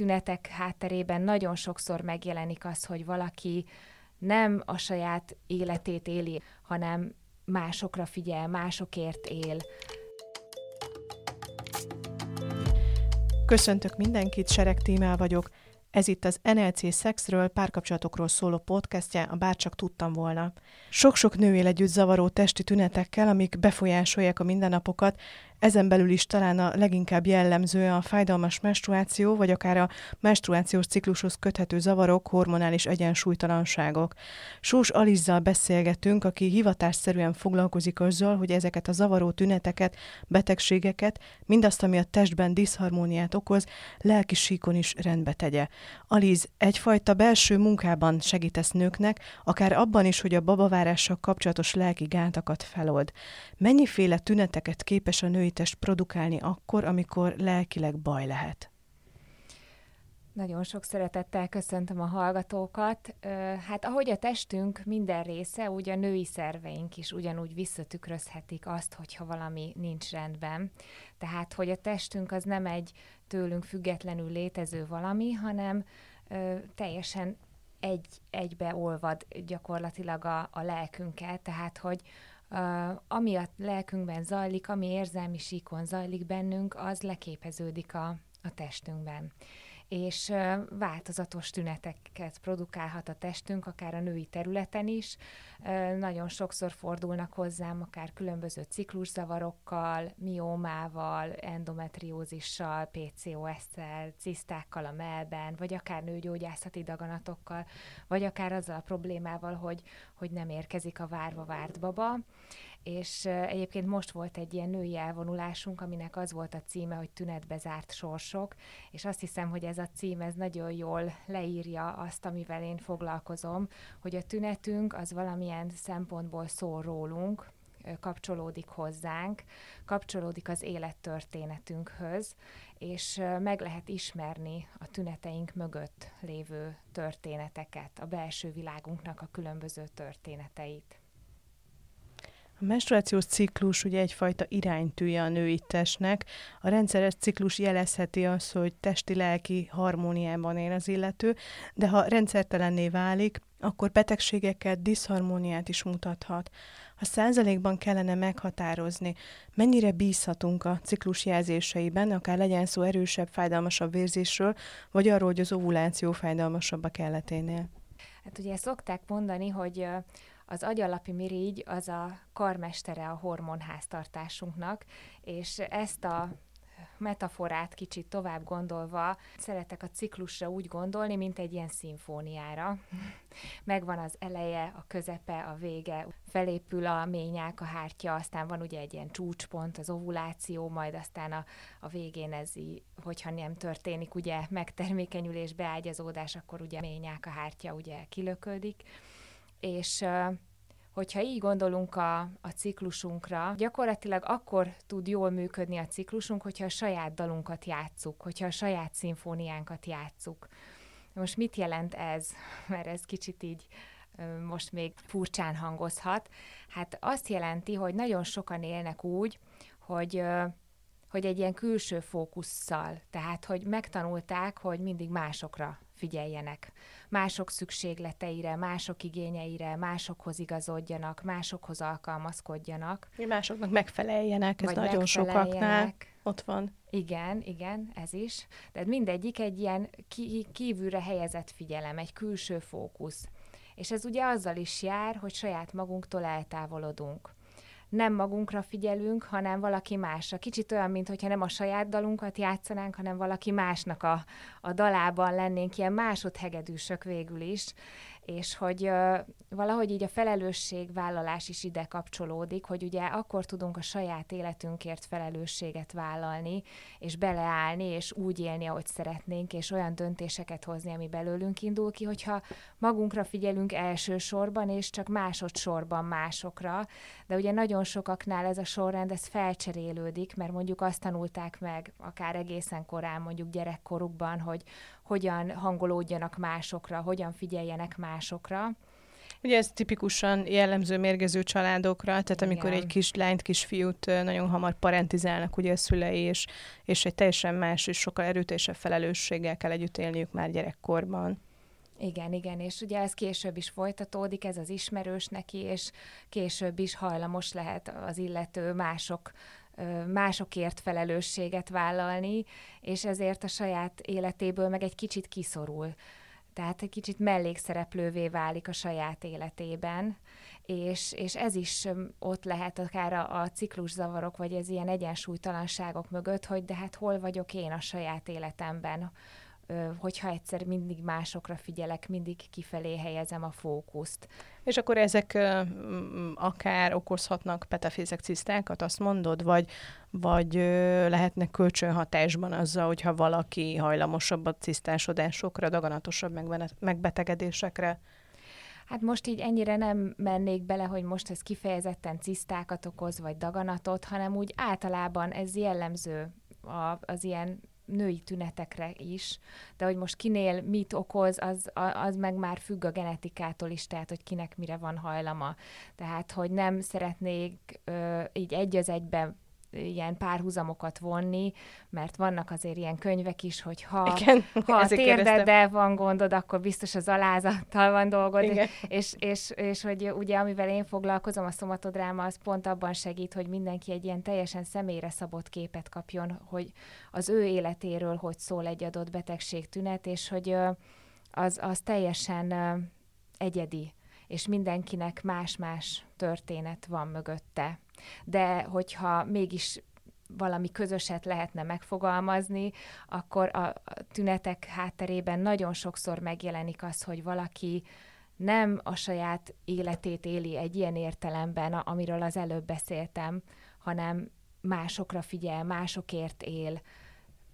tünetek hátterében nagyon sokszor megjelenik az, hogy valaki nem a saját életét éli, hanem másokra figyel, másokért él. Köszöntök mindenkit, Sereg Tímel vagyok. Ez itt az NLC Szexről, párkapcsolatokról szóló podcastje, a Bárcsak tudtam volna. Sok-sok nő él együtt zavaró testi tünetekkel, amik befolyásolják a mindennapokat, ezen belül is talán a leginkább jellemző a fájdalmas menstruáció, vagy akár a menstruációs ciklushoz köthető zavarok, hormonális egyensúlytalanságok. Sós Alizzal beszélgetünk, aki hivatásszerűen foglalkozik azzal, hogy ezeket a zavaró tüneteket, betegségeket, mindazt, ami a testben diszharmóniát okoz, lelki síkon is rendbe tegye. Aliz, egyfajta belső munkában segítesz nőknek, akár abban is, hogy a babavárással kapcsolatos lelki gátakat felold. Mennyiféle tüneteket képes a női test produkálni akkor, amikor lelkileg baj lehet? Nagyon sok szeretettel köszöntöm a hallgatókat. Hát ahogy a testünk minden része, úgy a női szerveink is ugyanúgy visszatükrözhetik azt, hogyha valami nincs rendben. Tehát, hogy a testünk az nem egy tőlünk függetlenül létező valami, hanem ö, teljesen egy, egybe olvad gyakorlatilag a, a lelkünkkel, tehát, hogy uh, ami a lelkünkben zajlik, ami érzelmi síkon zajlik bennünk, az leképeződik a, a testünkben és változatos tüneteket produkálhat a testünk, akár a női területen is. Nagyon sokszor fordulnak hozzám, akár különböző cikluszavarokkal, miómával, endometriózissal, PCOS-szel, cisztákkal a melben, vagy akár nőgyógyászati daganatokkal, vagy akár azzal a problémával, hogy, hogy nem érkezik a várva várt baba és egyébként most volt egy ilyen női elvonulásunk, aminek az volt a címe, hogy tünetbe zárt sorsok, és azt hiszem, hogy ez a cím, ez nagyon jól leírja azt, amivel én foglalkozom, hogy a tünetünk az valamilyen szempontból szól rólunk, kapcsolódik hozzánk, kapcsolódik az élettörténetünkhöz, és meg lehet ismerni a tüneteink mögött lévő történeteket, a belső világunknak a különböző történeteit. A menstruációs ciklus ugye egyfajta iránytűje a női testnek. A rendszeres ciklus jelezheti azt, hogy testi-lelki harmóniában él az illető, de ha rendszertelenné válik, akkor betegségeket, diszharmóniát is mutathat. Ha százalékban kellene meghatározni, mennyire bízhatunk a ciklus jelzéseiben, akár legyen szó erősebb, fájdalmasabb vérzésről, vagy arról, hogy az ovuláció fájdalmasabb a kelleténél? Hát ugye szokták mondani, hogy az agyalapi mirigy az a karmestere a hormonháztartásunknak, és ezt a metaforát kicsit tovább gondolva, szeretek a ciklusra úgy gondolni, mint egy ilyen szimfóniára. Megvan az eleje, a közepe, a vége, felépül a ményák, a hártya, aztán van ugye egy ilyen csúcspont, az ovuláció, majd aztán a, a végén ez, hogyha nem történik ugye megtermékenyülés, beágyazódás, akkor ugye a ményák, a hártya ugye kilöködik és hogyha így gondolunk a, a ciklusunkra, gyakorlatilag akkor tud jól működni a ciklusunk, hogyha a saját dalunkat játsszuk, hogyha a saját szimfóniánkat játsszuk. Most mit jelent ez? Mert ez kicsit így most még furcsán hangozhat. Hát azt jelenti, hogy nagyon sokan élnek úgy, hogy hogy egy ilyen külső fókusszal, tehát hogy megtanulták, hogy mindig másokra figyeljenek. Mások szükségleteire, mások igényeire, másokhoz igazodjanak, másokhoz alkalmazkodjanak. Másoknak megfeleljenek, ez nagyon sokaknál ott van. Igen, igen, ez is. De mindegyik egy ilyen kívülre helyezett figyelem, egy külső fókusz. És ez ugye azzal is jár, hogy saját magunktól eltávolodunk nem magunkra figyelünk, hanem valaki másra. Kicsit olyan, mintha nem a saját dalunkat játszanánk, hanem valaki másnak a, a dalában lennénk, ilyen másodhegedűsök végül is, és hogy ö, valahogy így a felelősségvállalás is ide kapcsolódik, hogy ugye akkor tudunk a saját életünkért felelősséget vállalni, és beleállni, és úgy élni, ahogy szeretnénk, és olyan döntéseket hozni, ami belőlünk indul ki, hogyha magunkra figyelünk elsősorban, és csak másodszorban másokra, de ugye nagyon sokaknál ez a sorrend, ez felcserélődik, mert mondjuk azt tanulták meg, akár egészen korán, mondjuk gyerekkorukban, hogy hogyan hangolódjanak másokra, hogyan figyeljenek másokra, Ugye ez tipikusan jellemző mérgező családokra, tehát amikor Igen. egy kis lányt, kisfiút nagyon hamar parentizálnak ugye a szülei, és, és egy teljesen más és sokkal erőteljesebb felelősséggel kell együtt élniük már gyerekkorban. Igen, igen, és ugye ez később is folytatódik, ez az ismerős neki, és később is hajlamos lehet az illető mások másokért felelősséget vállalni, és ezért a saját életéből meg egy kicsit kiszorul. Tehát egy kicsit mellékszereplővé válik a saját életében, és, és ez is ott lehet akár a, a cikluszavarok, vagy ez ilyen egyensúlytalanságok mögött, hogy de hát hol vagyok én a saját életemben, hogyha egyszer mindig másokra figyelek, mindig kifelé helyezem a fókuszt. És akkor ezek akár okozhatnak petafézek cisztákat, azt mondod, vagy, vagy lehetnek kölcsönhatásban azzal, hogyha valaki hajlamosabb a cisztásodásokra, daganatosabb megbetegedésekre? Hát most így ennyire nem mennék bele, hogy most ez kifejezetten cisztákat okoz, vagy daganatot, hanem úgy általában ez jellemző az ilyen női tünetekre is, de hogy most kinél mit okoz, az, az meg már függ a genetikától is, tehát hogy kinek mire van hajlama. Tehát, hogy nem szeretnék ö, így egy az egyben ilyen párhuzamokat vonni, mert vannak azért ilyen könyvek is, hogy ha, Igen, ha a térdeddel van gondod, akkor biztos az alázattal van dolgod, Igen. és, és, és hogy ugye amivel én foglalkozom, a szomatodráma, az pont abban segít, hogy mindenki egy ilyen teljesen személyre szabott képet kapjon, hogy az ő életéről hogy szól egy adott betegség tünet, és hogy az, az teljesen egyedi, és mindenkinek más-más történet van mögötte de hogyha mégis valami közöset lehetne megfogalmazni, akkor a tünetek hátterében nagyon sokszor megjelenik az, hogy valaki nem a saját életét éli egy ilyen értelemben, amiről az előbb beszéltem, hanem másokra figyel, másokért él,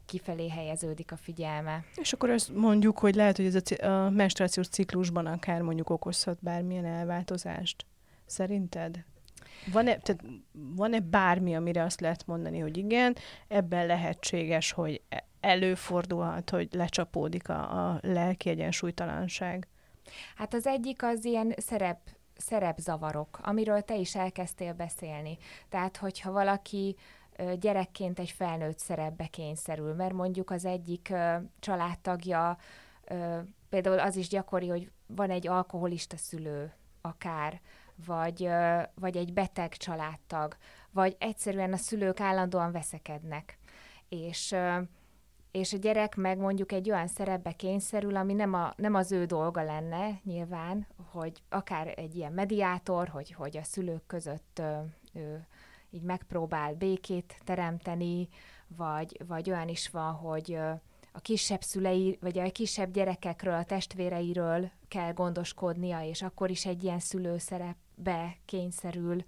kifelé helyeződik a figyelme. És akkor azt mondjuk, hogy lehet, hogy ez a, a menstruációs ciklusban akár mondjuk okozhat bármilyen elváltozást. Szerinted? Van-e, tehát van-e bármi, amire azt lehet mondani, hogy igen, ebben lehetséges, hogy e- előfordulhat, hogy lecsapódik a, a lelki egyensúlytalanság? Hát az egyik az ilyen szerep, szerepzavarok, amiről te is elkezdtél beszélni. Tehát, hogyha valaki gyerekként egy felnőtt szerepbe kényszerül, mert mondjuk az egyik családtagja, például az is gyakori, hogy van egy alkoholista szülő, akár, vagy, vagy egy beteg családtag, vagy egyszerűen a szülők állandóan veszekednek. És, és a gyerek meg mondjuk egy olyan szerepbe kényszerül, ami nem, a, nem az ő dolga lenne nyilván, hogy akár egy ilyen mediátor, hogy, hogy a szülők között ő így megpróbál békét teremteni, vagy, vagy olyan is van, hogy a kisebb szülei, vagy a kisebb gyerekekről, a testvéreiről kell gondoskodnia, és akkor is egy ilyen szülőszerep be kényszerül,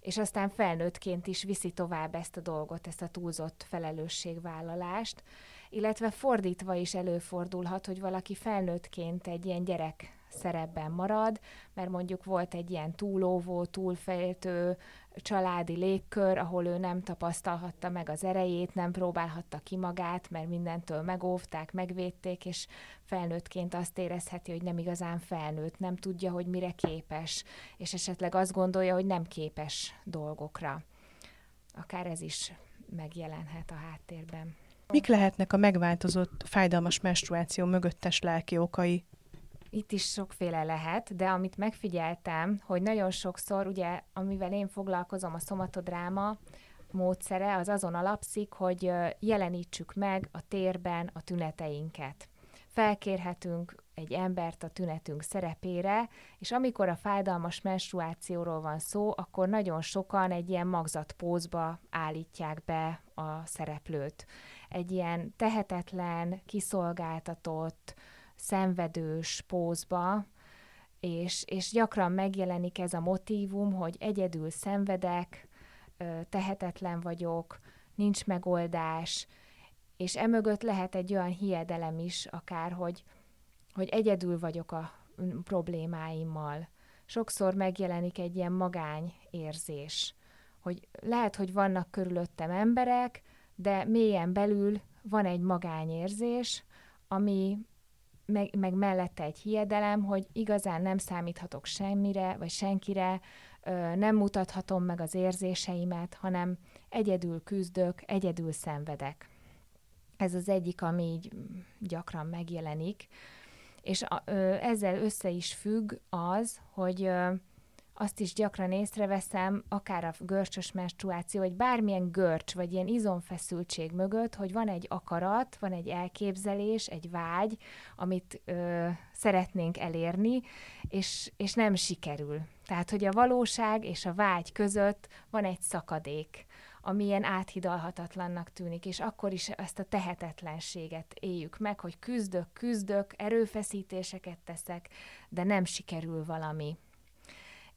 és aztán felnőttként is viszi tovább ezt a dolgot, ezt a túlzott felelősségvállalást, illetve fordítva is előfordulhat, hogy valaki felnőttként egy ilyen gyerek szerepben marad, mert mondjuk volt egy ilyen túlóvó, túlfejtő családi légkör, ahol ő nem tapasztalhatta meg az erejét, nem próbálhatta ki magát, mert mindentől megóvták, megvédték, és felnőttként azt érezheti, hogy nem igazán felnőtt, nem tudja, hogy mire képes, és esetleg azt gondolja, hogy nem képes dolgokra. Akár ez is megjelenhet a háttérben. Mik lehetnek a megváltozott fájdalmas menstruáció mögöttes lelki okai? Itt is sokféle lehet, de amit megfigyeltem, hogy nagyon sokszor, ugye, amivel én foglalkozom, a szomatodráma módszere, az azon alapszik, hogy jelenítsük meg a térben a tüneteinket. Felkérhetünk egy embert a tünetünk szerepére, és amikor a fájdalmas menstruációról van szó, akkor nagyon sokan egy ilyen magzatpózba állítják be a szereplőt. Egy ilyen tehetetlen, kiszolgáltatott, szenvedős pózba, és, és gyakran megjelenik ez a motívum, hogy egyedül szenvedek, tehetetlen vagyok, nincs megoldás, és emögött lehet egy olyan hiedelem is akár, hogy, hogy egyedül vagyok a problémáimmal. Sokszor megjelenik egy ilyen magány érzés, hogy lehet, hogy vannak körülöttem emberek, de mélyen belül van egy magányérzés, ami, meg, meg mellette egy hiedelem, hogy igazán nem számíthatok semmire, vagy senkire, nem mutathatom meg az érzéseimet, hanem egyedül küzdök, egyedül szenvedek. Ez az egyik, ami így gyakran megjelenik. És ezzel össze is függ az, hogy azt is gyakran észreveszem, akár a görcsös menstruáció, vagy bármilyen görcs, vagy ilyen izomfeszültség mögött, hogy van egy akarat, van egy elképzelés, egy vágy, amit ö, szeretnénk elérni, és, és nem sikerül. Tehát, hogy a valóság és a vágy között van egy szakadék, ami ilyen áthidalhatatlannak tűnik, és akkor is ezt a tehetetlenséget éljük meg, hogy küzdök, küzdök, erőfeszítéseket teszek, de nem sikerül valami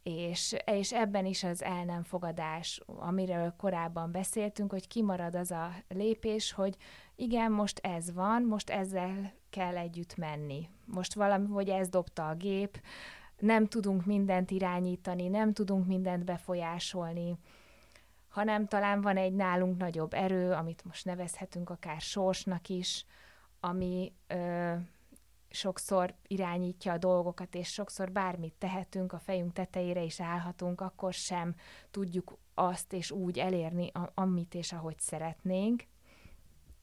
és, és ebben is az el nem fogadás, amiről korábban beszéltünk, hogy kimarad az a lépés, hogy igen, most ez van, most ezzel kell együtt menni. Most valami, hogy ez dobta a gép, nem tudunk mindent irányítani, nem tudunk mindent befolyásolni, hanem talán van egy nálunk nagyobb erő, amit most nevezhetünk akár sorsnak is, ami ö, sokszor irányítja a dolgokat, és sokszor bármit tehetünk, a fejünk tetejére is állhatunk, akkor sem tudjuk azt és úgy elérni, amit és ahogy szeretnénk.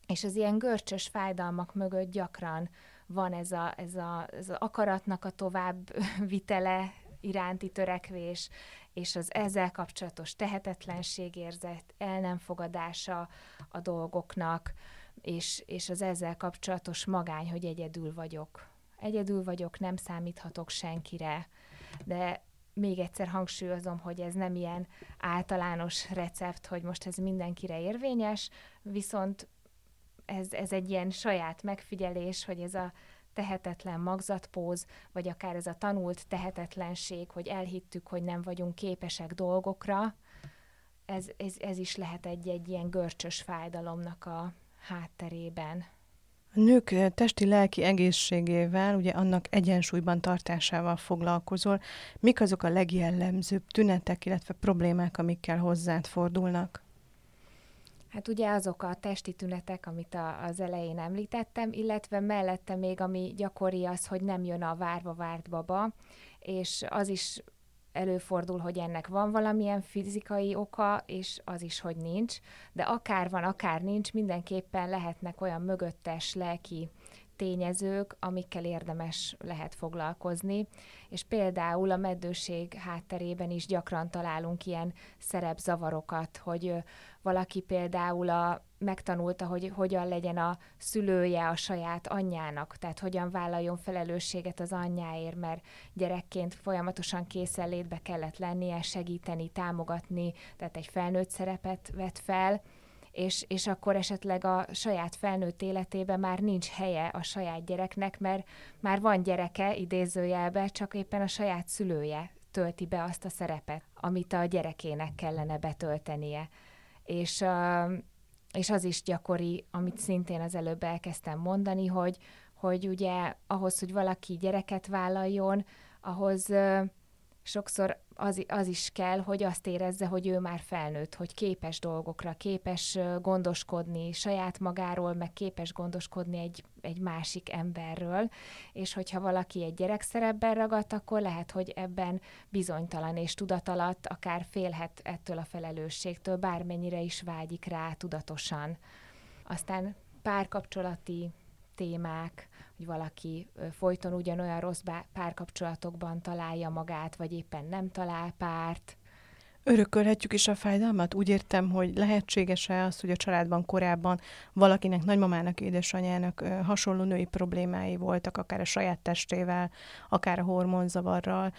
És az ilyen görcsös fájdalmak mögött gyakran van ez a, ez a, ez a akaratnak a tovább vitele iránti törekvés, és az ezzel kapcsolatos tehetetlenségérzet, el nem fogadása a dolgoknak, és, és az ezzel kapcsolatos magány, hogy egyedül vagyok. Egyedül vagyok, nem számíthatok senkire, de még egyszer hangsúlyozom, hogy ez nem ilyen általános recept, hogy most ez mindenkire érvényes, viszont ez, ez egy ilyen saját megfigyelés, hogy ez a tehetetlen magzatpóz, vagy akár ez a tanult tehetetlenség, hogy elhittük, hogy nem vagyunk képesek dolgokra, ez, ez, ez is lehet egy-egy ilyen görcsös fájdalomnak a, hátterében. A nők testi-lelki egészségével, ugye annak egyensúlyban tartásával foglalkozol. Mik azok a legjellemzőbb tünetek, illetve problémák, amikkel hozzád fordulnak? Hát ugye azok a testi tünetek, amit a, az elején említettem, illetve mellette még, ami gyakori az, hogy nem jön a várva várt baba, és az is előfordul, hogy ennek van valamilyen fizikai oka, és az is, hogy nincs, de akár van, akár nincs, mindenképpen lehetnek olyan mögöttes lelki tényezők, amikkel érdemes lehet foglalkozni, és például a meddőség hátterében is gyakran találunk ilyen szerepzavarokat, hogy valaki például a, megtanulta, hogy hogyan legyen a szülője a saját anyjának, tehát hogyan vállaljon felelősséget az anyjáért, mert gyerekként folyamatosan készenlétbe kellett lennie, segíteni, támogatni, tehát egy felnőtt szerepet vett fel, és, és akkor esetleg a saját felnőtt életében már nincs helye a saját gyereknek, mert már van gyereke, idézőjelbe, csak éppen a saját szülője tölti be azt a szerepet, amit a gyerekének kellene betöltenie. És, és az is gyakori, amit szintén az előbb elkezdtem mondani, hogy, hogy ugye ahhoz, hogy valaki gyereket vállaljon, ahhoz sokszor az, az is kell, hogy azt érezze, hogy ő már felnőtt, hogy képes dolgokra, képes gondoskodni saját magáról, meg képes gondoskodni egy, egy másik emberről, és hogyha valaki egy gyerekszerepben ragadt, akkor lehet, hogy ebben bizonytalan és tudat alatt akár félhet ettől a felelősségtől, bármennyire is vágyik rá tudatosan. Aztán párkapcsolati témák, hogy valaki folyton ugyanolyan rossz párkapcsolatokban találja magát, vagy éppen nem talál párt, Örökölhetjük is a fájdalmat? Úgy értem, hogy lehetséges-e az, hogy a családban korábban valakinek, nagymamának, édesanyjának ö, hasonló női problémái voltak, akár a saját testével, akár a hormonzavarral,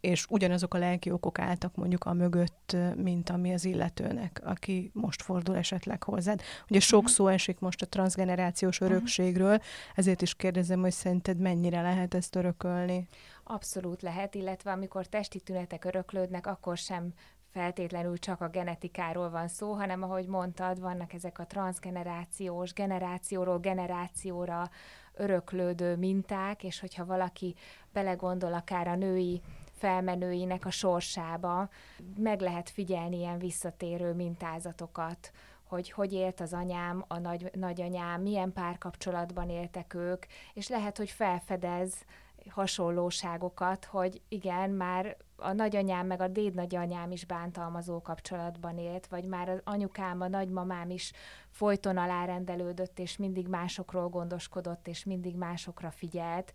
és ugyanazok a lelki okok álltak mondjuk a mögött, mint ami az illetőnek, aki most fordul esetleg hozzád. Ugye sok uh-huh. szó esik most a transgenerációs mhm. örökségről, ezért is kérdezem, hogy szerinted mennyire lehet ezt örökölni? Abszolút lehet, illetve amikor testi tünetek öröklődnek, akkor sem feltétlenül csak a genetikáról van szó, hanem ahogy mondtad, vannak ezek a transgenerációs, generációról generációra öröklődő minták, és hogyha valaki belegondol akár a női felmenőinek a sorsába, meg lehet figyelni ilyen visszatérő mintázatokat, hogy hogy élt az anyám, a nagy, nagyanyám, milyen párkapcsolatban éltek ők, és lehet, hogy felfedez hasonlóságokat, hogy igen, már a nagyanyám meg a dédnagyanyám is bántalmazó kapcsolatban élt, vagy már az anyukám, a nagymamám is folyton alárendelődött, és mindig másokról gondoskodott, és mindig másokra figyelt.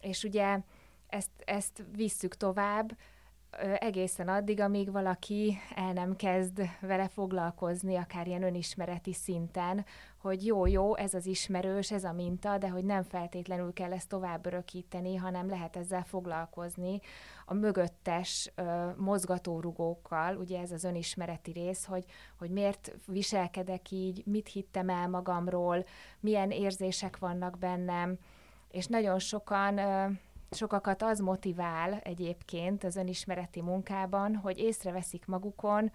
És ugye ezt, ezt visszük tovább, egészen addig, amíg valaki el nem kezd vele foglalkozni, akár ilyen önismereti szinten, hogy jó-jó, ez az ismerős, ez a minta, de hogy nem feltétlenül kell ezt tovább örökíteni, hanem lehet ezzel foglalkozni a mögöttes ö, mozgatórugókkal, ugye ez az önismereti rész, hogy, hogy miért viselkedek így, mit hittem el magamról, milyen érzések vannak bennem, és nagyon sokan ö, sokakat az motivál egyébként az önismereti munkában, hogy észreveszik magukon,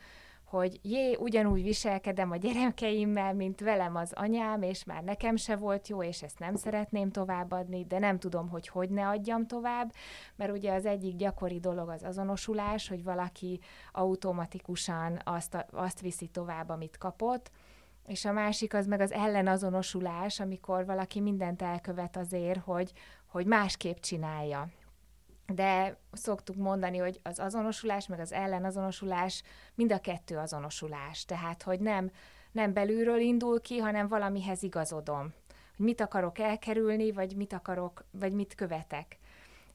hogy jé, ugyanúgy viselkedem a gyerekeimmel, mint velem az anyám, és már nekem se volt jó, és ezt nem szeretném továbbadni, de nem tudom, hogy hogy ne adjam tovább, mert ugye az egyik gyakori dolog az azonosulás, hogy valaki automatikusan azt, azt viszi tovább, amit kapott, és a másik az meg az ellenazonosulás, amikor valaki mindent elkövet azért, hogy, hogy másképp csinálja. De szoktuk mondani, hogy az azonosulás, meg az ellenazonosulás mind a kettő azonosulás. Tehát, hogy nem, nem belülről indul ki, hanem valamihez igazodom. Hogy mit akarok elkerülni, vagy mit akarok, vagy mit követek.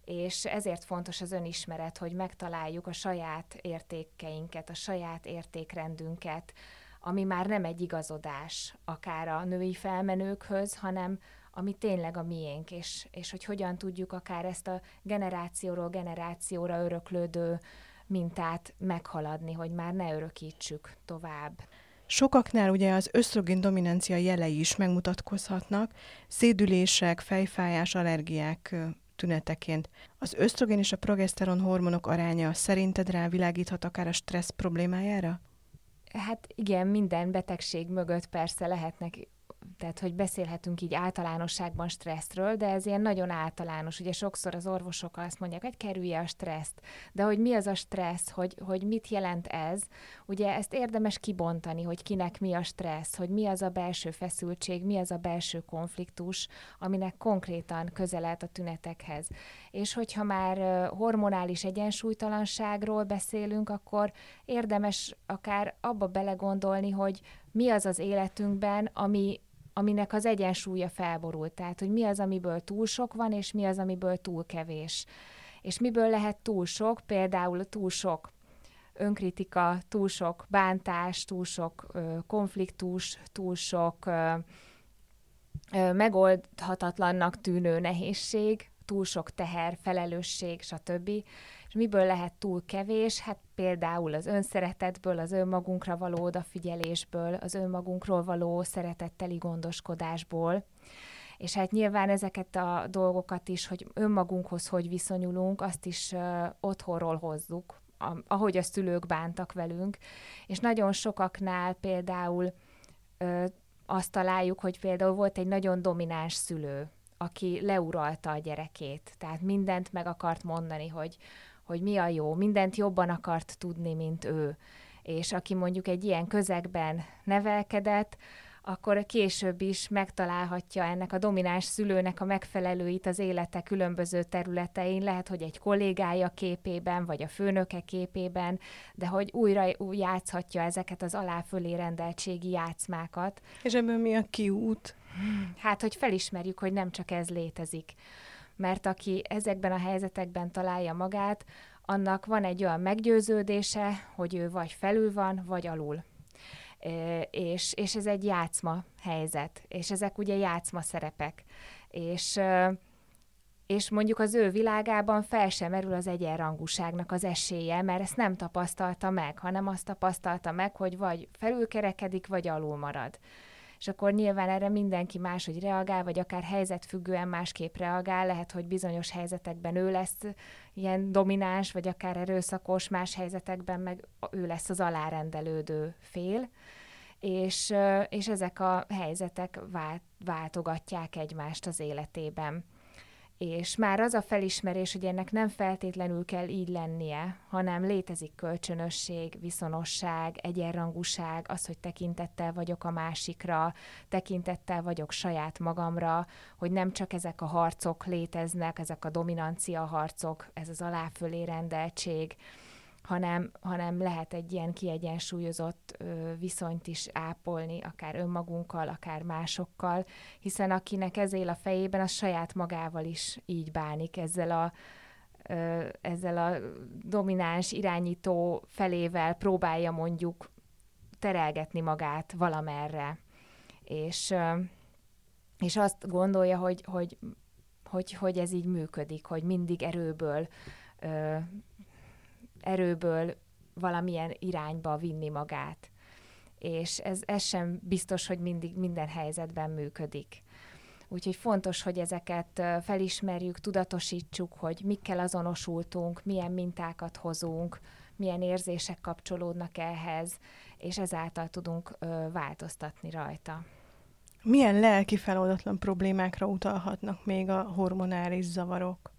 És ezért fontos az önismeret, hogy megtaláljuk a saját értékeinket, a saját értékrendünket, ami már nem egy igazodás, akár a női felmenőkhöz, hanem ami tényleg a miénk, és, és hogy hogyan tudjuk akár ezt a generációról generációra öröklődő mintát meghaladni, hogy már ne örökítsük tovább. Sokaknál ugye az ösztrogén dominancia jelei is megmutatkozhatnak, szédülések, fejfájás, allergiák tüneteként. Az ösztrogén és a progeszteron hormonok aránya szerinted rávilágíthat akár a stressz problémájára? Hát igen, minden betegség mögött persze lehetnek tehát hogy beszélhetünk így általánosságban stresszről, de ez ilyen nagyon általános. Ugye sokszor az orvosok azt mondják, hogy kerülje a stresszt, de hogy mi az a stressz, hogy, hogy mit jelent ez, ugye ezt érdemes kibontani, hogy kinek mi a stressz, hogy mi az a belső feszültség, mi az a belső konfliktus, aminek konkrétan közelelt a tünetekhez. És hogyha már hormonális egyensúlytalanságról beszélünk, akkor érdemes akár abba belegondolni, hogy mi az az életünkben, ami aminek az egyensúlya felborult. Tehát, hogy mi az, amiből túl sok van, és mi az, amiből túl kevés. És miből lehet túl sok, például túl sok önkritika, túl sok bántás, túl sok ö, konfliktus, túl sok ö, ö, megoldhatatlannak tűnő nehézség, túl sok teher, felelősség, stb miből lehet túl kevés? Hát például az önszeretetből, az önmagunkra való odafigyelésből, az önmagunkról való szeretetteli gondoskodásból. És hát nyilván ezeket a dolgokat is, hogy önmagunkhoz hogy viszonyulunk, azt is uh, otthonról hozzuk, ahogy a szülők bántak velünk. És nagyon sokaknál például uh, azt találjuk, hogy például volt egy nagyon domináns szülő, aki leuralta a gyerekét. Tehát mindent meg akart mondani, hogy, hogy mi a jó, mindent jobban akart tudni, mint ő. És aki mondjuk egy ilyen közegben nevelkedett, akkor később is megtalálhatja ennek a domináns szülőnek a megfelelőit az élete különböző területein, lehet, hogy egy kollégája képében, vagy a főnöke képében, de hogy újra játszhatja ezeket az aláfölé rendeltségi játszmákat. És ebből mi a kiút? Hát, hogy felismerjük, hogy nem csak ez létezik mert aki ezekben a helyzetekben találja magát, annak van egy olyan meggyőződése, hogy ő vagy felül van, vagy alul. És, és ez egy játszma helyzet, és ezek ugye játszma szerepek. És, és mondjuk az ő világában fel sem merül az egyenrangúságnak az esélye, mert ezt nem tapasztalta meg, hanem azt tapasztalta meg, hogy vagy felülkerekedik, vagy alul marad és akkor nyilván erre mindenki máshogy reagál, vagy akár helyzetfüggően másképp reagál, lehet, hogy bizonyos helyzetekben ő lesz ilyen domináns, vagy akár erőszakos, más helyzetekben meg ő lesz az alárendelődő fél, és, és ezek a helyzetek vált, váltogatják egymást az életében. És már az a felismerés, hogy ennek nem feltétlenül kell így lennie, hanem létezik kölcsönösség, viszonosság, egyenrangúság, az, hogy tekintettel vagyok a másikra, tekintettel vagyok saját magamra, hogy nem csak ezek a harcok léteznek, ezek a dominancia harcok, ez az aláfölé rendeltség, hanem, hanem lehet egy ilyen kiegyensúlyozott ö, viszonyt is ápolni, akár önmagunkkal, akár másokkal, hiszen akinek ez él a fejében, az saját magával is így bánik ezzel a, ezzel a domináns irányító felével próbálja mondjuk terelgetni magát valamerre. És, és azt gondolja, hogy, hogy, hogy, hogy ez így működik, hogy mindig erőből erőből valamilyen irányba vinni magát. És ez, ez sem biztos, hogy mindig minden helyzetben működik. Úgyhogy fontos, hogy ezeket felismerjük, tudatosítsuk, hogy mikkel azonosultunk, milyen mintákat hozunk, milyen érzések kapcsolódnak ehhez, és ezáltal tudunk változtatni rajta. Milyen lelki feloldatlan problémákra utalhatnak még a hormonális zavarok?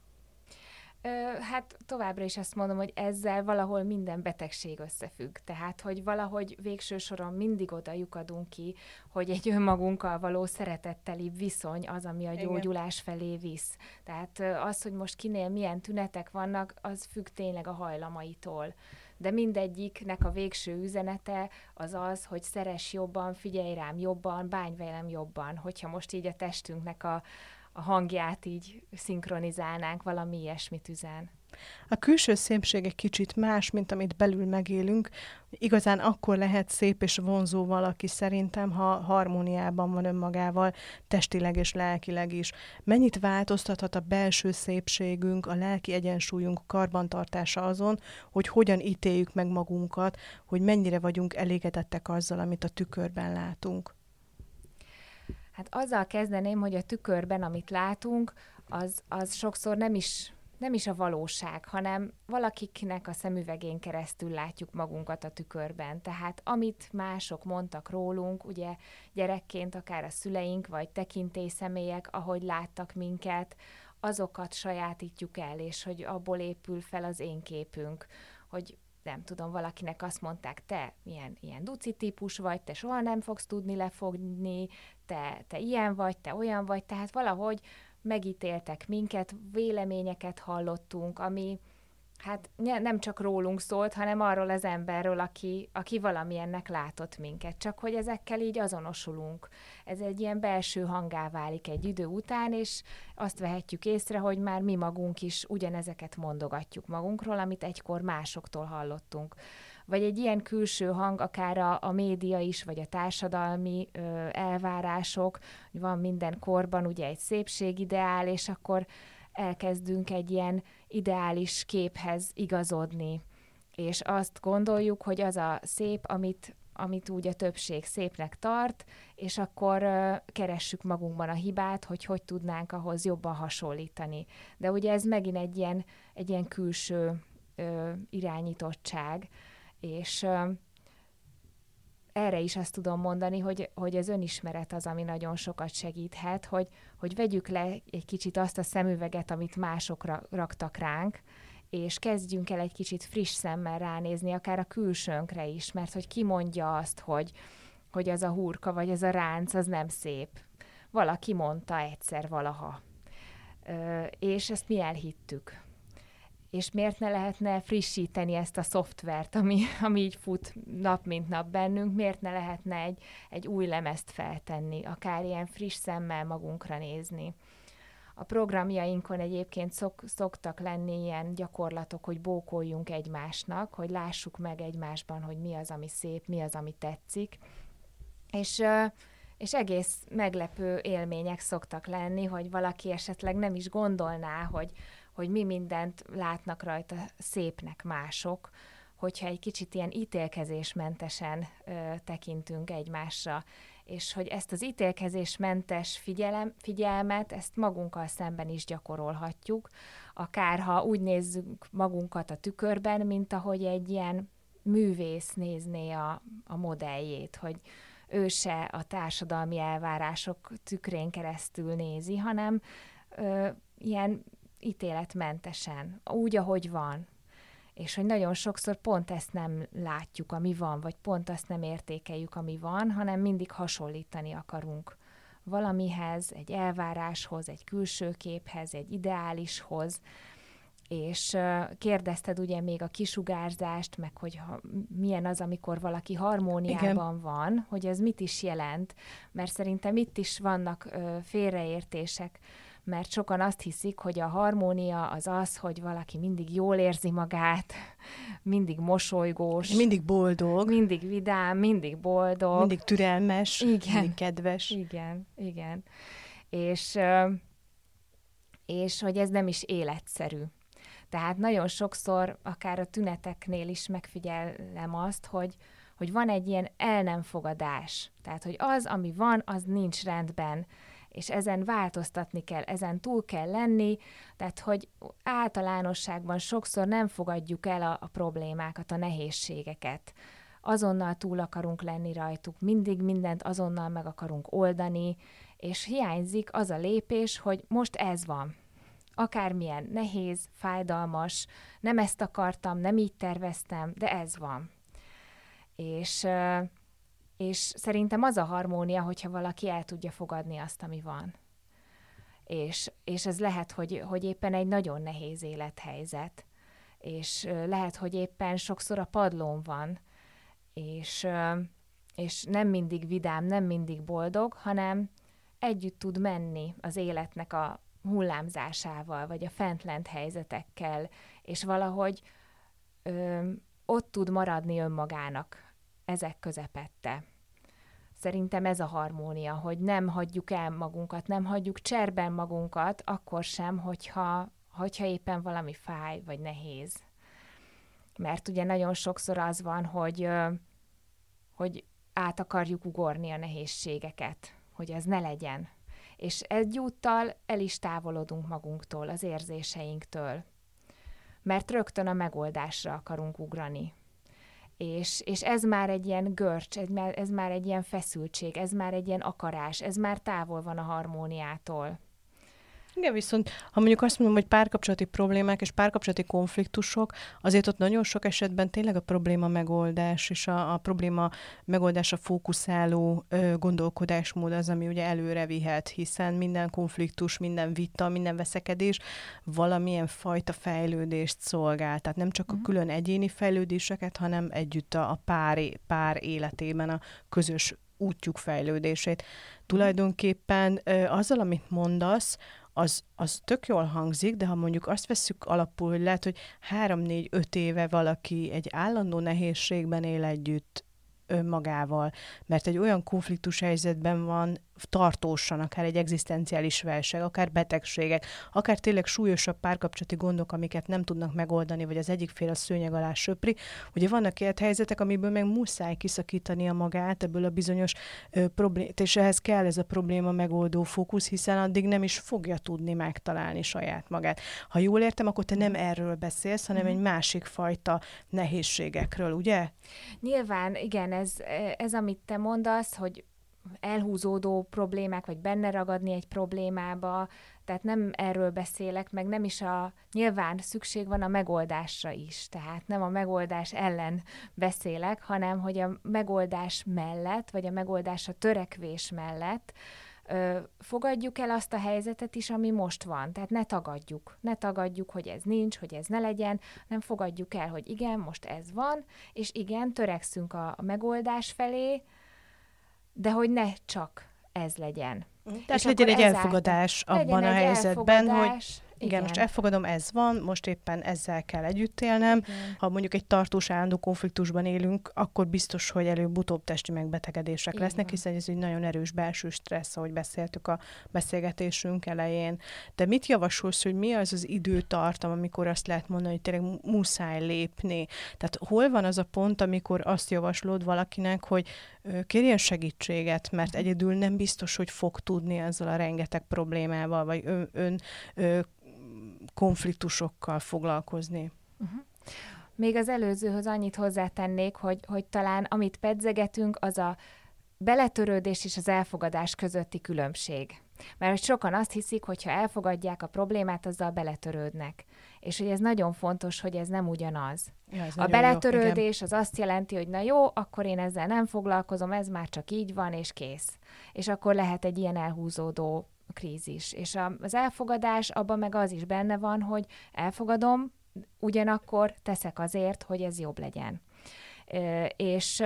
Hát továbbra is azt mondom, hogy ezzel valahol minden betegség összefügg. Tehát, hogy valahogy végső soron mindig oda lyukadunk ki, hogy egy önmagunkkal való szeretetteli viszony az, ami a gyógyulás felé visz. Tehát az, hogy most kinél milyen tünetek vannak, az függ tényleg a hajlamaitól de mindegyiknek a végső üzenete az az, hogy szeres jobban, figyelj rám jobban, bánj velem jobban. Hogyha most így a testünknek a, a hangját így szinkronizálnánk, valami ilyesmit üzen. A külső szépség egy kicsit más, mint amit belül megélünk. Igazán akkor lehet szép és vonzó valaki szerintem, ha harmóniában van önmagával, testileg és lelkileg is. Mennyit változtathat a belső szépségünk, a lelki egyensúlyunk karbantartása azon, hogy hogyan ítéljük meg magunkat, hogy mennyire vagyunk elégedettek azzal, amit a tükörben látunk. Hát azzal kezdeném, hogy a tükörben, amit látunk, az, az sokszor nem is nem is a valóság, hanem valakiknek a szemüvegén keresztül látjuk magunkat a tükörben. Tehát amit mások mondtak rólunk, ugye gyerekként akár a szüleink, vagy személyek, ahogy láttak minket, azokat sajátítjuk el, és hogy abból épül fel az én képünk, hogy nem tudom, valakinek azt mondták, te milyen ilyen duci típus vagy, te soha nem fogsz tudni lefogni, te, te ilyen vagy, te olyan vagy, tehát valahogy megítéltek minket, véleményeket hallottunk, ami, hát nem csak rólunk szólt, hanem arról az emberről, aki, aki valamilyennek látott minket, csak hogy ezekkel így azonosulunk. Ez egy ilyen belső hangá válik egy idő után, és azt vehetjük észre, hogy már mi magunk is ugyanezeket mondogatjuk magunkról, amit egykor másoktól hallottunk. Vagy egy ilyen külső hang, akár a, a média is, vagy a társadalmi ö, elvárások, hogy van minden korban ugye egy szépségideál, és akkor elkezdünk egy ilyen ideális képhez igazodni, és azt gondoljuk, hogy az a szép, amit, amit úgy a többség szépnek tart, és akkor uh, keressük magunkban a hibát, hogy hogy tudnánk ahhoz jobban hasonlítani. De ugye ez megint egy ilyen, egy ilyen külső uh, irányítottság, és uh, erre is azt tudom mondani, hogy, hogy az önismeret az, ami nagyon sokat segíthet, hogy, hogy vegyük le egy kicsit azt a szemüveget, amit másokra raktak ránk, és kezdjünk el egy kicsit friss szemmel ránézni, akár a külsőnkre is, mert hogy ki mondja azt, hogy, hogy az a hurka, vagy az a ránc, az nem szép. Valaki mondta egyszer valaha. Ö, és ezt mi elhittük és miért ne lehetne frissíteni ezt a szoftvert, ami, ami így fut nap mint nap bennünk, miért ne lehetne egy, egy új lemezt feltenni, akár ilyen friss szemmel magunkra nézni. A programjainkon egyébként szok, szoktak lenni ilyen gyakorlatok, hogy bókoljunk egymásnak, hogy lássuk meg egymásban, hogy mi az, ami szép, mi az, ami tetszik. És, és egész meglepő élmények szoktak lenni, hogy valaki esetleg nem is gondolná, hogy, hogy mi mindent látnak rajta szépnek mások, hogyha egy kicsit ilyen ítélkezésmentesen ö, tekintünk egymásra, és hogy ezt az ítélkezésmentes figyelem, figyelmet, ezt magunkkal szemben is gyakorolhatjuk, akár ha úgy nézzük magunkat a tükörben, mint ahogy egy ilyen művész nézné a, a modelljét, hogy ő se a társadalmi elvárások tükrén keresztül nézi, hanem ö, ilyen ítéletmentesen, úgy, ahogy van. És hogy nagyon sokszor pont ezt nem látjuk, ami van, vagy pont azt nem értékeljük, ami van, hanem mindig hasonlítani akarunk valamihez, egy elváráshoz, egy külső képhez, egy ideálishoz, és kérdezted ugye még a kisugárzást, meg hogy ha, milyen az, amikor valaki harmóniában Igen. van, hogy ez mit is jelent, mert szerintem itt is vannak ö, félreértések, mert sokan azt hiszik, hogy a harmónia az az, hogy valaki mindig jól érzi magát, mindig mosolygós. Mindig boldog. Mindig vidám, mindig boldog. Mindig türelmes, igen. mindig kedves. Igen, igen. És, és hogy ez nem is életszerű. Tehát nagyon sokszor, akár a tüneteknél is megfigyelem azt, hogy, hogy van egy ilyen el nem fogadás. Tehát, hogy az, ami van, az nincs rendben és ezen változtatni kell, ezen túl kell lenni, tehát hogy általánosságban sokszor nem fogadjuk el a, a problémákat, a nehézségeket. Azonnal túl akarunk lenni rajtuk, mindig mindent azonnal meg akarunk oldani, és hiányzik az a lépés, hogy most ez van. Akármilyen nehéz, fájdalmas, nem ezt akartam, nem így terveztem, de ez van. És és szerintem az a harmónia, hogyha valaki el tudja fogadni azt, ami van. És, és ez lehet, hogy, hogy éppen egy nagyon nehéz élethelyzet, és lehet, hogy éppen sokszor a padlón van, és, és nem mindig vidám, nem mindig boldog, hanem együtt tud menni az életnek a hullámzásával, vagy a fentlent helyzetekkel, és valahogy ö, ott tud maradni önmagának ezek közepette. Szerintem ez a harmónia, hogy nem hagyjuk el magunkat, nem hagyjuk cserben magunkat, akkor sem, hogyha, hogyha éppen valami fáj, vagy nehéz. Mert ugye nagyon sokszor az van, hogy, hogy át akarjuk ugorni a nehézségeket, hogy ez ne legyen. És egyúttal el is távolodunk magunktól, az érzéseinktől. Mert rögtön a megoldásra akarunk ugrani és, és ez már egy ilyen görcs, ez már, ez már egy ilyen feszültség, ez már egy ilyen akarás, ez már távol van a harmóniától. Igen, viszont ha mondjuk azt mondom, hogy párkapcsolati problémák és párkapcsolati konfliktusok, azért ott nagyon sok esetben tényleg a probléma megoldás és a, a probléma megoldása fókuszáló ö, gondolkodásmód az, ami ugye előre vihet, hiszen minden konfliktus, minden vita, minden veszekedés valamilyen fajta fejlődést szolgál. Tehát nem csak a mhm. külön egyéni fejlődéseket, hanem együtt a, a pár, pár életében a közös útjuk fejlődését. Tulajdonképpen azzal, amit mondasz, az, az tök jól hangzik, de ha mondjuk azt veszük alapul, hogy lehet, hogy három-négy-öt éve valaki egy állandó nehézségben él együtt önmagával, mert egy olyan konfliktus helyzetben van tartósan, akár egy egzisztenciális válság, akár betegségek, akár tényleg súlyosabb párkapcsolati gondok, amiket nem tudnak megoldani, vagy az egyik fél a szőnyeg alá söpri. Ugye vannak ilyen helyzetek, amiből meg muszáj kiszakítani a magát ebből a bizonyos ö, problémát, és ehhez kell ez a probléma megoldó fókusz, hiszen addig nem is fogja tudni megtalálni saját magát. Ha jól értem, akkor te nem mhm. erről beszélsz, hanem mm-hmm. egy másik fajta nehézségekről, ugye? Nyilván, igen, ez, ez amit te mondasz, hogy elhúzódó problémák, vagy benne ragadni egy problémába, tehát nem erről beszélek, meg nem is a, nyilván szükség van a megoldásra is, tehát nem a megoldás ellen beszélek, hanem hogy a megoldás mellett, vagy a megoldás a törekvés mellett ö, fogadjuk el azt a helyzetet is, ami most van. Tehát ne tagadjuk. Ne tagadjuk, hogy ez nincs, hogy ez ne legyen, nem fogadjuk el, hogy igen, most ez van, és igen, törekszünk a, a megoldás felé, de hogy ne csak ez legyen. Tehát és legyen egy elfogadás abban a helyzetben, hogy igen, Igen, most elfogadom, ez van, most éppen ezzel kell együtt élnem. Igen. Ha mondjuk egy tartós állandó konfliktusban élünk, akkor biztos, hogy előbb-utóbb testi megbetegedések Igen. lesznek, hiszen ez egy nagyon erős belső stressz, ahogy beszéltük a beszélgetésünk elején. De mit javasolsz, hogy mi az az időtartam, amikor azt lehet mondani, hogy tényleg muszáj lépni? Tehát hol van az a pont, amikor azt javaslod valakinek, hogy kérjen segítséget, mert mhm. egyedül nem biztos, hogy fog tudni ezzel a rengeteg problémával, vagy ön, ön, ön konfliktusokkal foglalkozni. Uh-huh. Még az előzőhöz annyit hozzátennék, hogy, hogy talán amit pedzegetünk, az a beletörődés és az elfogadás közötti különbség. Mert sokan azt hiszik, hogy ha elfogadják a problémát, azzal beletörődnek. És hogy ez nagyon fontos, hogy ez nem ugyanaz. Ja, ez a beletörődés jó, az azt jelenti, hogy na jó, akkor én ezzel nem foglalkozom, ez már csak így van, és kész. És akkor lehet egy ilyen elhúzódó krízis. És az elfogadás, abban meg az is benne van, hogy elfogadom, ugyanakkor teszek azért, hogy ez jobb legyen. És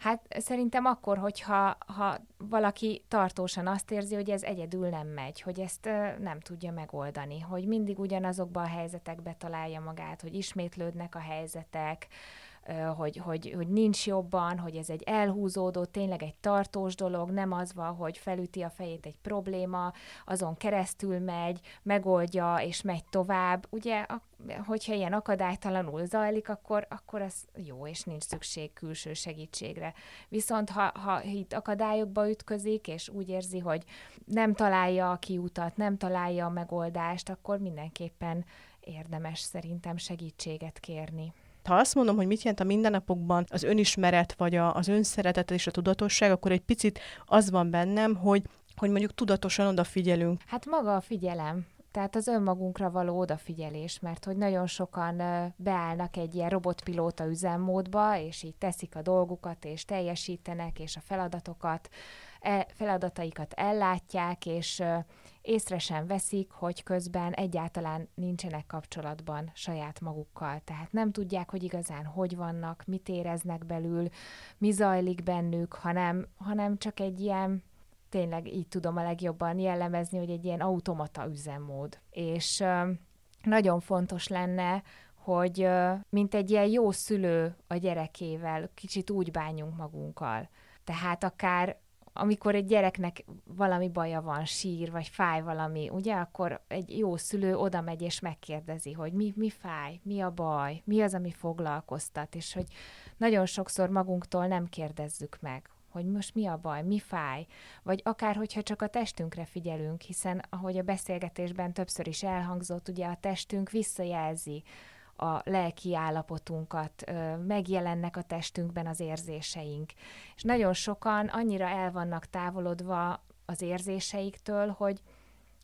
Hát szerintem akkor, hogyha ha valaki tartósan azt érzi, hogy ez egyedül nem megy, hogy ezt nem tudja megoldani, hogy mindig ugyanazokba a helyzetekbe találja magát, hogy ismétlődnek a helyzetek, hogy, hogy, hogy nincs jobban, hogy ez egy elhúzódó, tényleg egy tartós dolog, nem az van, hogy felüti a fejét egy probléma, azon keresztül megy, megoldja és megy tovább. Ugye, hogyha ilyen akadálytalanul zajlik, akkor, akkor az jó, és nincs szükség külső segítségre. Viszont ha, ha itt akadályokba ütközik, és úgy érzi, hogy nem találja a kiutat, nem találja a megoldást, akkor mindenképpen érdemes szerintem segítséget kérni. Ha azt mondom, hogy mit jelent a mindennapokban az önismeret, vagy a, az önszeretet és a tudatosság, akkor egy picit az van bennem, hogy hogy mondjuk tudatosan odafigyelünk. Hát maga a figyelem. Tehát az önmagunkra való odafigyelés, mert hogy nagyon sokan beállnak egy ilyen robotpilóta üzemmódba, és így teszik a dolgukat, és teljesítenek, és a feladatokat, feladataikat ellátják, és észre sem veszik, hogy közben egyáltalán nincsenek kapcsolatban saját magukkal. Tehát nem tudják, hogy igazán hogy vannak, mit éreznek belül, mi zajlik bennük, hanem, hanem csak egy ilyen tényleg így tudom a legjobban jellemezni, hogy egy ilyen automata üzemmód. És nagyon fontos lenne, hogy mint egy ilyen jó szülő a gyerekével, kicsit úgy bánjunk magunkkal. Tehát akár amikor egy gyereknek valami baja van, sír, vagy fáj valami, ugye, akkor egy jó szülő oda megy és megkérdezi, hogy mi, mi fáj, mi a baj, mi az, ami foglalkoztat, és hogy nagyon sokszor magunktól nem kérdezzük meg, hogy most mi a baj, mi fáj, vagy akár hogyha csak a testünkre figyelünk, hiszen ahogy a beszélgetésben többször is elhangzott, ugye a testünk visszajelzi a lelki állapotunkat, megjelennek a testünkben az érzéseink. És nagyon sokan annyira el vannak távolodva az érzéseiktől, hogy,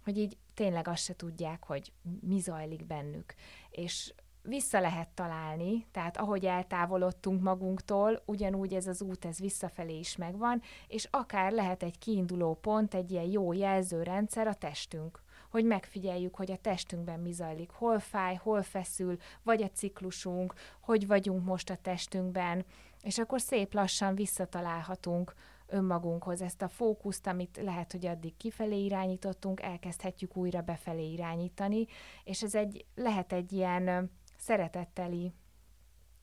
hogy így tényleg azt se tudják, hogy mi zajlik bennük. És vissza lehet találni, tehát ahogy eltávolodtunk magunktól, ugyanúgy ez az út, ez visszafelé is megvan, és akár lehet egy kiinduló pont, egy ilyen jó jelzőrendszer a testünk hogy megfigyeljük, hogy a testünkben mi zajlik, hol fáj, hol feszül, vagy a ciklusunk, hogy vagyunk most a testünkben, és akkor szép lassan visszatalálhatunk önmagunkhoz. Ezt a fókuszt, amit lehet, hogy addig kifelé irányítottunk, elkezdhetjük újra befelé irányítani, és ez egy, lehet egy ilyen szeretetteli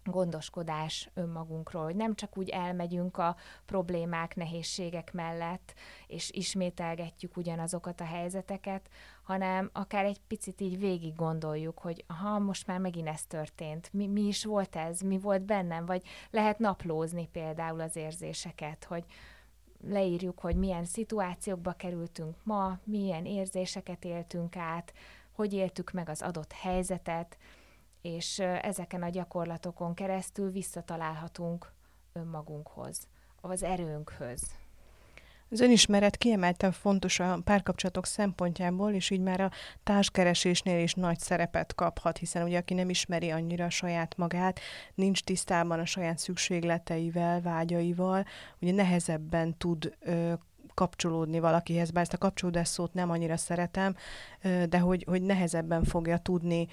gondoskodás önmagunkról, hogy nem csak úgy elmegyünk a problémák, nehézségek mellett, és ismételgetjük ugyanazokat a helyzeteket, hanem akár egy picit így végig gondoljuk, hogy ha most már megint ez történt, mi, mi is volt ez, mi volt bennem, vagy lehet naplózni például az érzéseket, hogy leírjuk, hogy milyen szituációkba kerültünk ma, milyen érzéseket éltünk át, hogy éltük meg az adott helyzetet, és ezeken a gyakorlatokon keresztül visszatalálhatunk önmagunkhoz, az erőnkhöz. Az önismeret kiemelten fontos a párkapcsolatok szempontjából, és így már a társkeresésnél is nagy szerepet kaphat, hiszen ugye aki nem ismeri annyira saját magát, nincs tisztában a saját szükségleteivel, vágyaival, ugye nehezebben tud ö, kapcsolódni valakihez, bár ezt a kapcsolódás szót nem annyira szeretem, de hogy, hogy nehezebben fogja tudni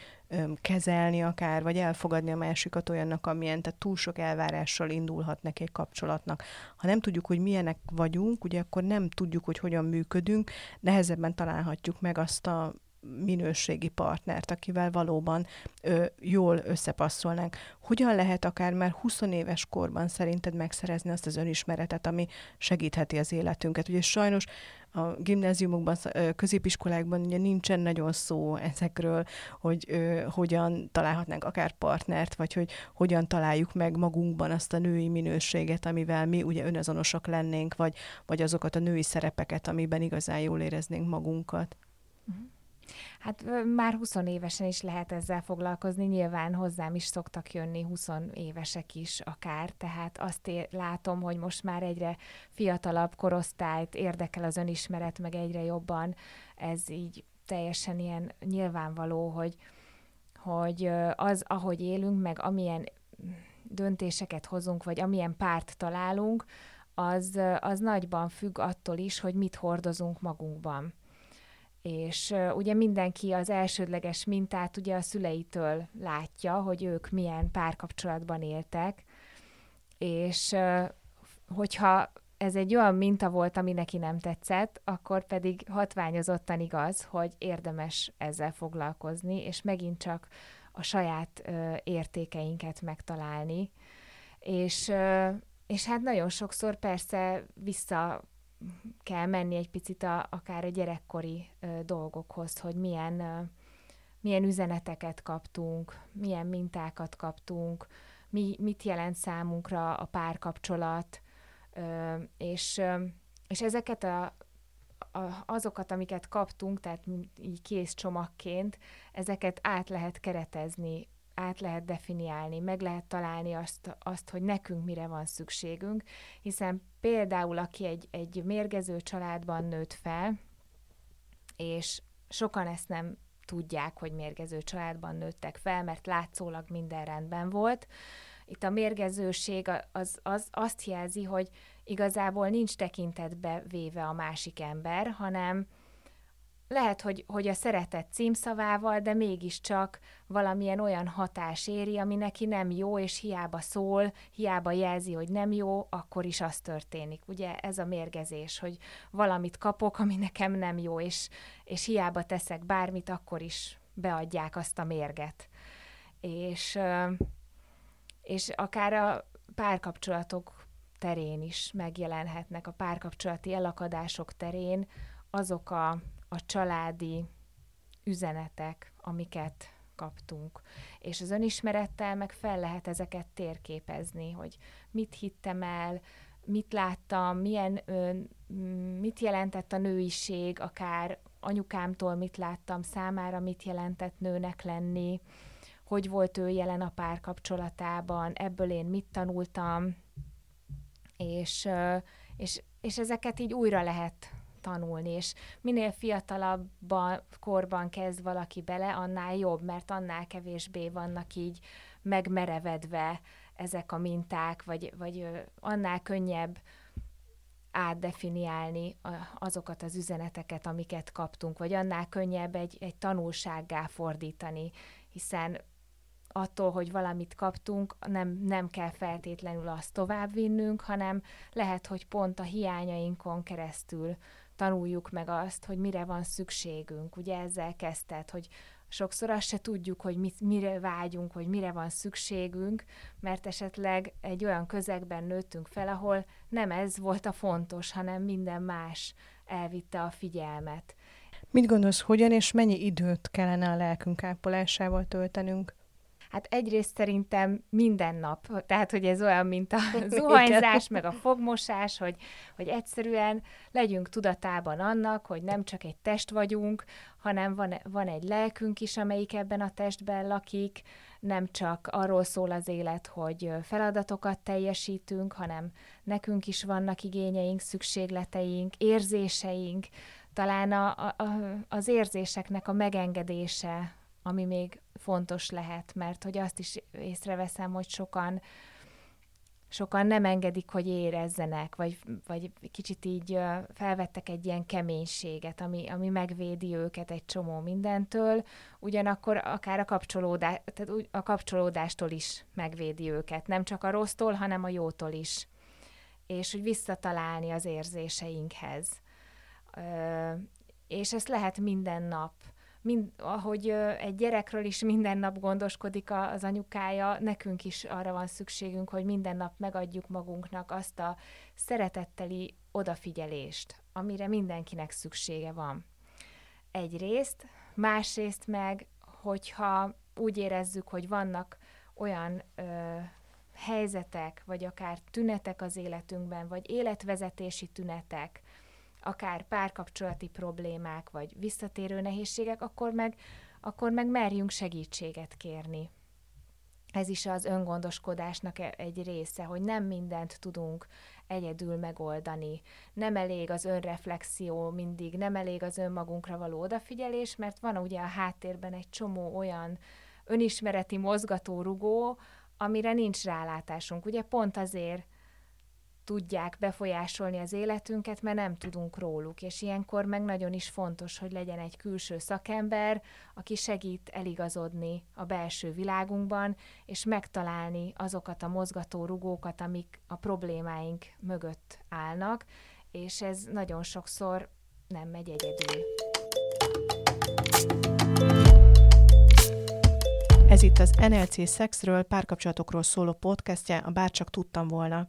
kezelni akár, vagy elfogadni a másikat olyannak, amilyen, tehát túl sok elvárással indulhat neki egy kapcsolatnak. Ha nem tudjuk, hogy milyenek vagyunk, ugye akkor nem tudjuk, hogy hogyan működünk, nehezebben találhatjuk meg azt a minőségi partnert, akivel valóban ö, jól összepasszolnánk. Hogyan lehet akár már 20 éves korban szerinted megszerezni azt az önismeretet, ami segítheti az életünket? Ugye sajnos a gimnáziumokban, középiskolákban ugye nincsen nagyon szó ezekről, hogy ö, hogyan találhatnánk akár partnert, vagy hogy hogyan találjuk meg magunkban azt a női minőséget, amivel mi ugye önazonosak lennénk, vagy, vagy azokat a női szerepeket, amiben igazán jól éreznénk magunkat. Uh-huh. Hát már 20 évesen is lehet ezzel foglalkozni, nyilván hozzám is szoktak jönni 20 évesek is akár, tehát azt é- látom, hogy most már egyre fiatalabb korosztályt érdekel az önismeret, meg egyre jobban ez így teljesen ilyen nyilvánvaló, hogy, hogy az, ahogy élünk, meg amilyen döntéseket hozunk, vagy amilyen párt találunk, az, az nagyban függ attól is, hogy mit hordozunk magunkban. És ugye mindenki az elsődleges mintát ugye a szüleitől látja, hogy ők milyen párkapcsolatban éltek, és hogyha ez egy olyan minta volt, ami neki nem tetszett, akkor pedig hatványozottan igaz, hogy érdemes ezzel foglalkozni, és megint csak a saját ö, értékeinket megtalálni. És, ö, és hát nagyon sokszor persze vissza kell menni egy picit a, akár a gyerekkori ö, dolgokhoz, hogy milyen, ö, milyen üzeneteket kaptunk, milyen mintákat kaptunk, mi, mit jelent számunkra a párkapcsolat, ö, és, ö, és ezeket a, a, azokat, amiket kaptunk, tehát így kész csomagként, ezeket át lehet keretezni, át lehet definiálni, meg lehet találni azt, azt, hogy nekünk mire van szükségünk, hiszen például aki egy, egy mérgező családban nőtt fel, és sokan ezt nem tudják, hogy mérgező családban nőttek fel, mert látszólag minden rendben volt. Itt a mérgezőség az, az azt jelzi, hogy igazából nincs tekintetbe véve a másik ember, hanem lehet, hogy, hogy a szeretet címszavával, de mégiscsak valamilyen olyan hatás éri, ami neki nem jó, és hiába szól, hiába jelzi, hogy nem jó, akkor is az történik. Ugye ez a mérgezés, hogy valamit kapok, ami nekem nem jó, és, és hiába teszek bármit, akkor is beadják azt a mérget. És, és akár a párkapcsolatok terén is megjelenhetnek, a párkapcsolati elakadások terén azok a, a családi üzenetek, amiket kaptunk. És az önismerettel meg fel lehet ezeket térképezni, hogy mit hittem el, mit láttam, milyen, mit jelentett a nőiség, akár anyukámtól mit láttam számára, mit jelentett nőnek lenni, hogy volt ő jelen a párkapcsolatában, ebből én mit tanultam, és, és, és ezeket így újra lehet tanulni, és minél fiatalabb korban kezd valaki bele, annál jobb, mert annál kevésbé vannak így megmerevedve ezek a minták, vagy, vagy annál könnyebb átdefiniálni azokat az üzeneteket, amiket kaptunk, vagy annál könnyebb egy, egy tanulsággá fordítani, hiszen attól, hogy valamit kaptunk, nem, nem kell feltétlenül azt továbbvinnünk, hanem lehet, hogy pont a hiányainkon keresztül tanuljuk meg azt, hogy mire van szükségünk. Ugye ezzel kezdted, hogy sokszor azt se tudjuk, hogy mit, mire vágyunk, hogy mire van szükségünk, mert esetleg egy olyan közegben nőttünk fel, ahol nem ez volt a fontos, hanem minden más elvitte a figyelmet. Mit gondolsz, hogyan és mennyi időt kellene a lelkünk ápolásával töltenünk? Hát egyrészt szerintem minden nap, tehát hogy ez olyan, mint a zuhanyzás, meg a fogmosás, hogy, hogy egyszerűen legyünk tudatában annak, hogy nem csak egy test vagyunk, hanem van, van egy lelkünk is, amelyik ebben a testben lakik, nem csak arról szól az élet, hogy feladatokat teljesítünk, hanem nekünk is vannak igényeink, szükségleteink, érzéseink, talán a, a, az érzéseknek a megengedése, ami még fontos lehet, mert hogy azt is észreveszem, hogy sokan sokan nem engedik, hogy érezzenek, vagy, vagy kicsit így felvettek egy ilyen keménységet, ami, ami megvédi őket egy csomó mindentől, ugyanakkor akár a, kapcsolódás, tehát a kapcsolódástól is megvédi őket, nem csak a rossztól, hanem a jótól is. És hogy visszatalálni az érzéseinkhez. Ö, és ezt lehet minden nap mind, ahogy egy gyerekről is minden nap gondoskodik az anyukája, nekünk is arra van szükségünk, hogy minden nap megadjuk magunknak azt a szeretetteli odafigyelést, amire mindenkinek szüksége van. Egyrészt, másrészt meg, hogyha úgy érezzük, hogy vannak olyan ö, helyzetek, vagy akár tünetek az életünkben, vagy életvezetési tünetek, akár párkapcsolati problémák, vagy visszatérő nehézségek, akkor meg, akkor meg merjünk segítséget kérni. Ez is az öngondoskodásnak e- egy része, hogy nem mindent tudunk egyedül megoldani. Nem elég az önreflexió mindig, nem elég az önmagunkra való odafigyelés, mert van ugye a háttérben egy csomó olyan önismereti mozgatórugó, amire nincs rálátásunk. Ugye pont azért tudják befolyásolni az életünket, mert nem tudunk róluk, és ilyenkor meg nagyon is fontos, hogy legyen egy külső szakember, aki segít eligazodni a belső világunkban, és megtalálni azokat a mozgató rugókat, amik a problémáink mögött állnak, és ez nagyon sokszor nem megy egyedül. Ez itt az NLC Szexről, párkapcsolatokról szóló podcastje, a Bárcsak tudtam volna.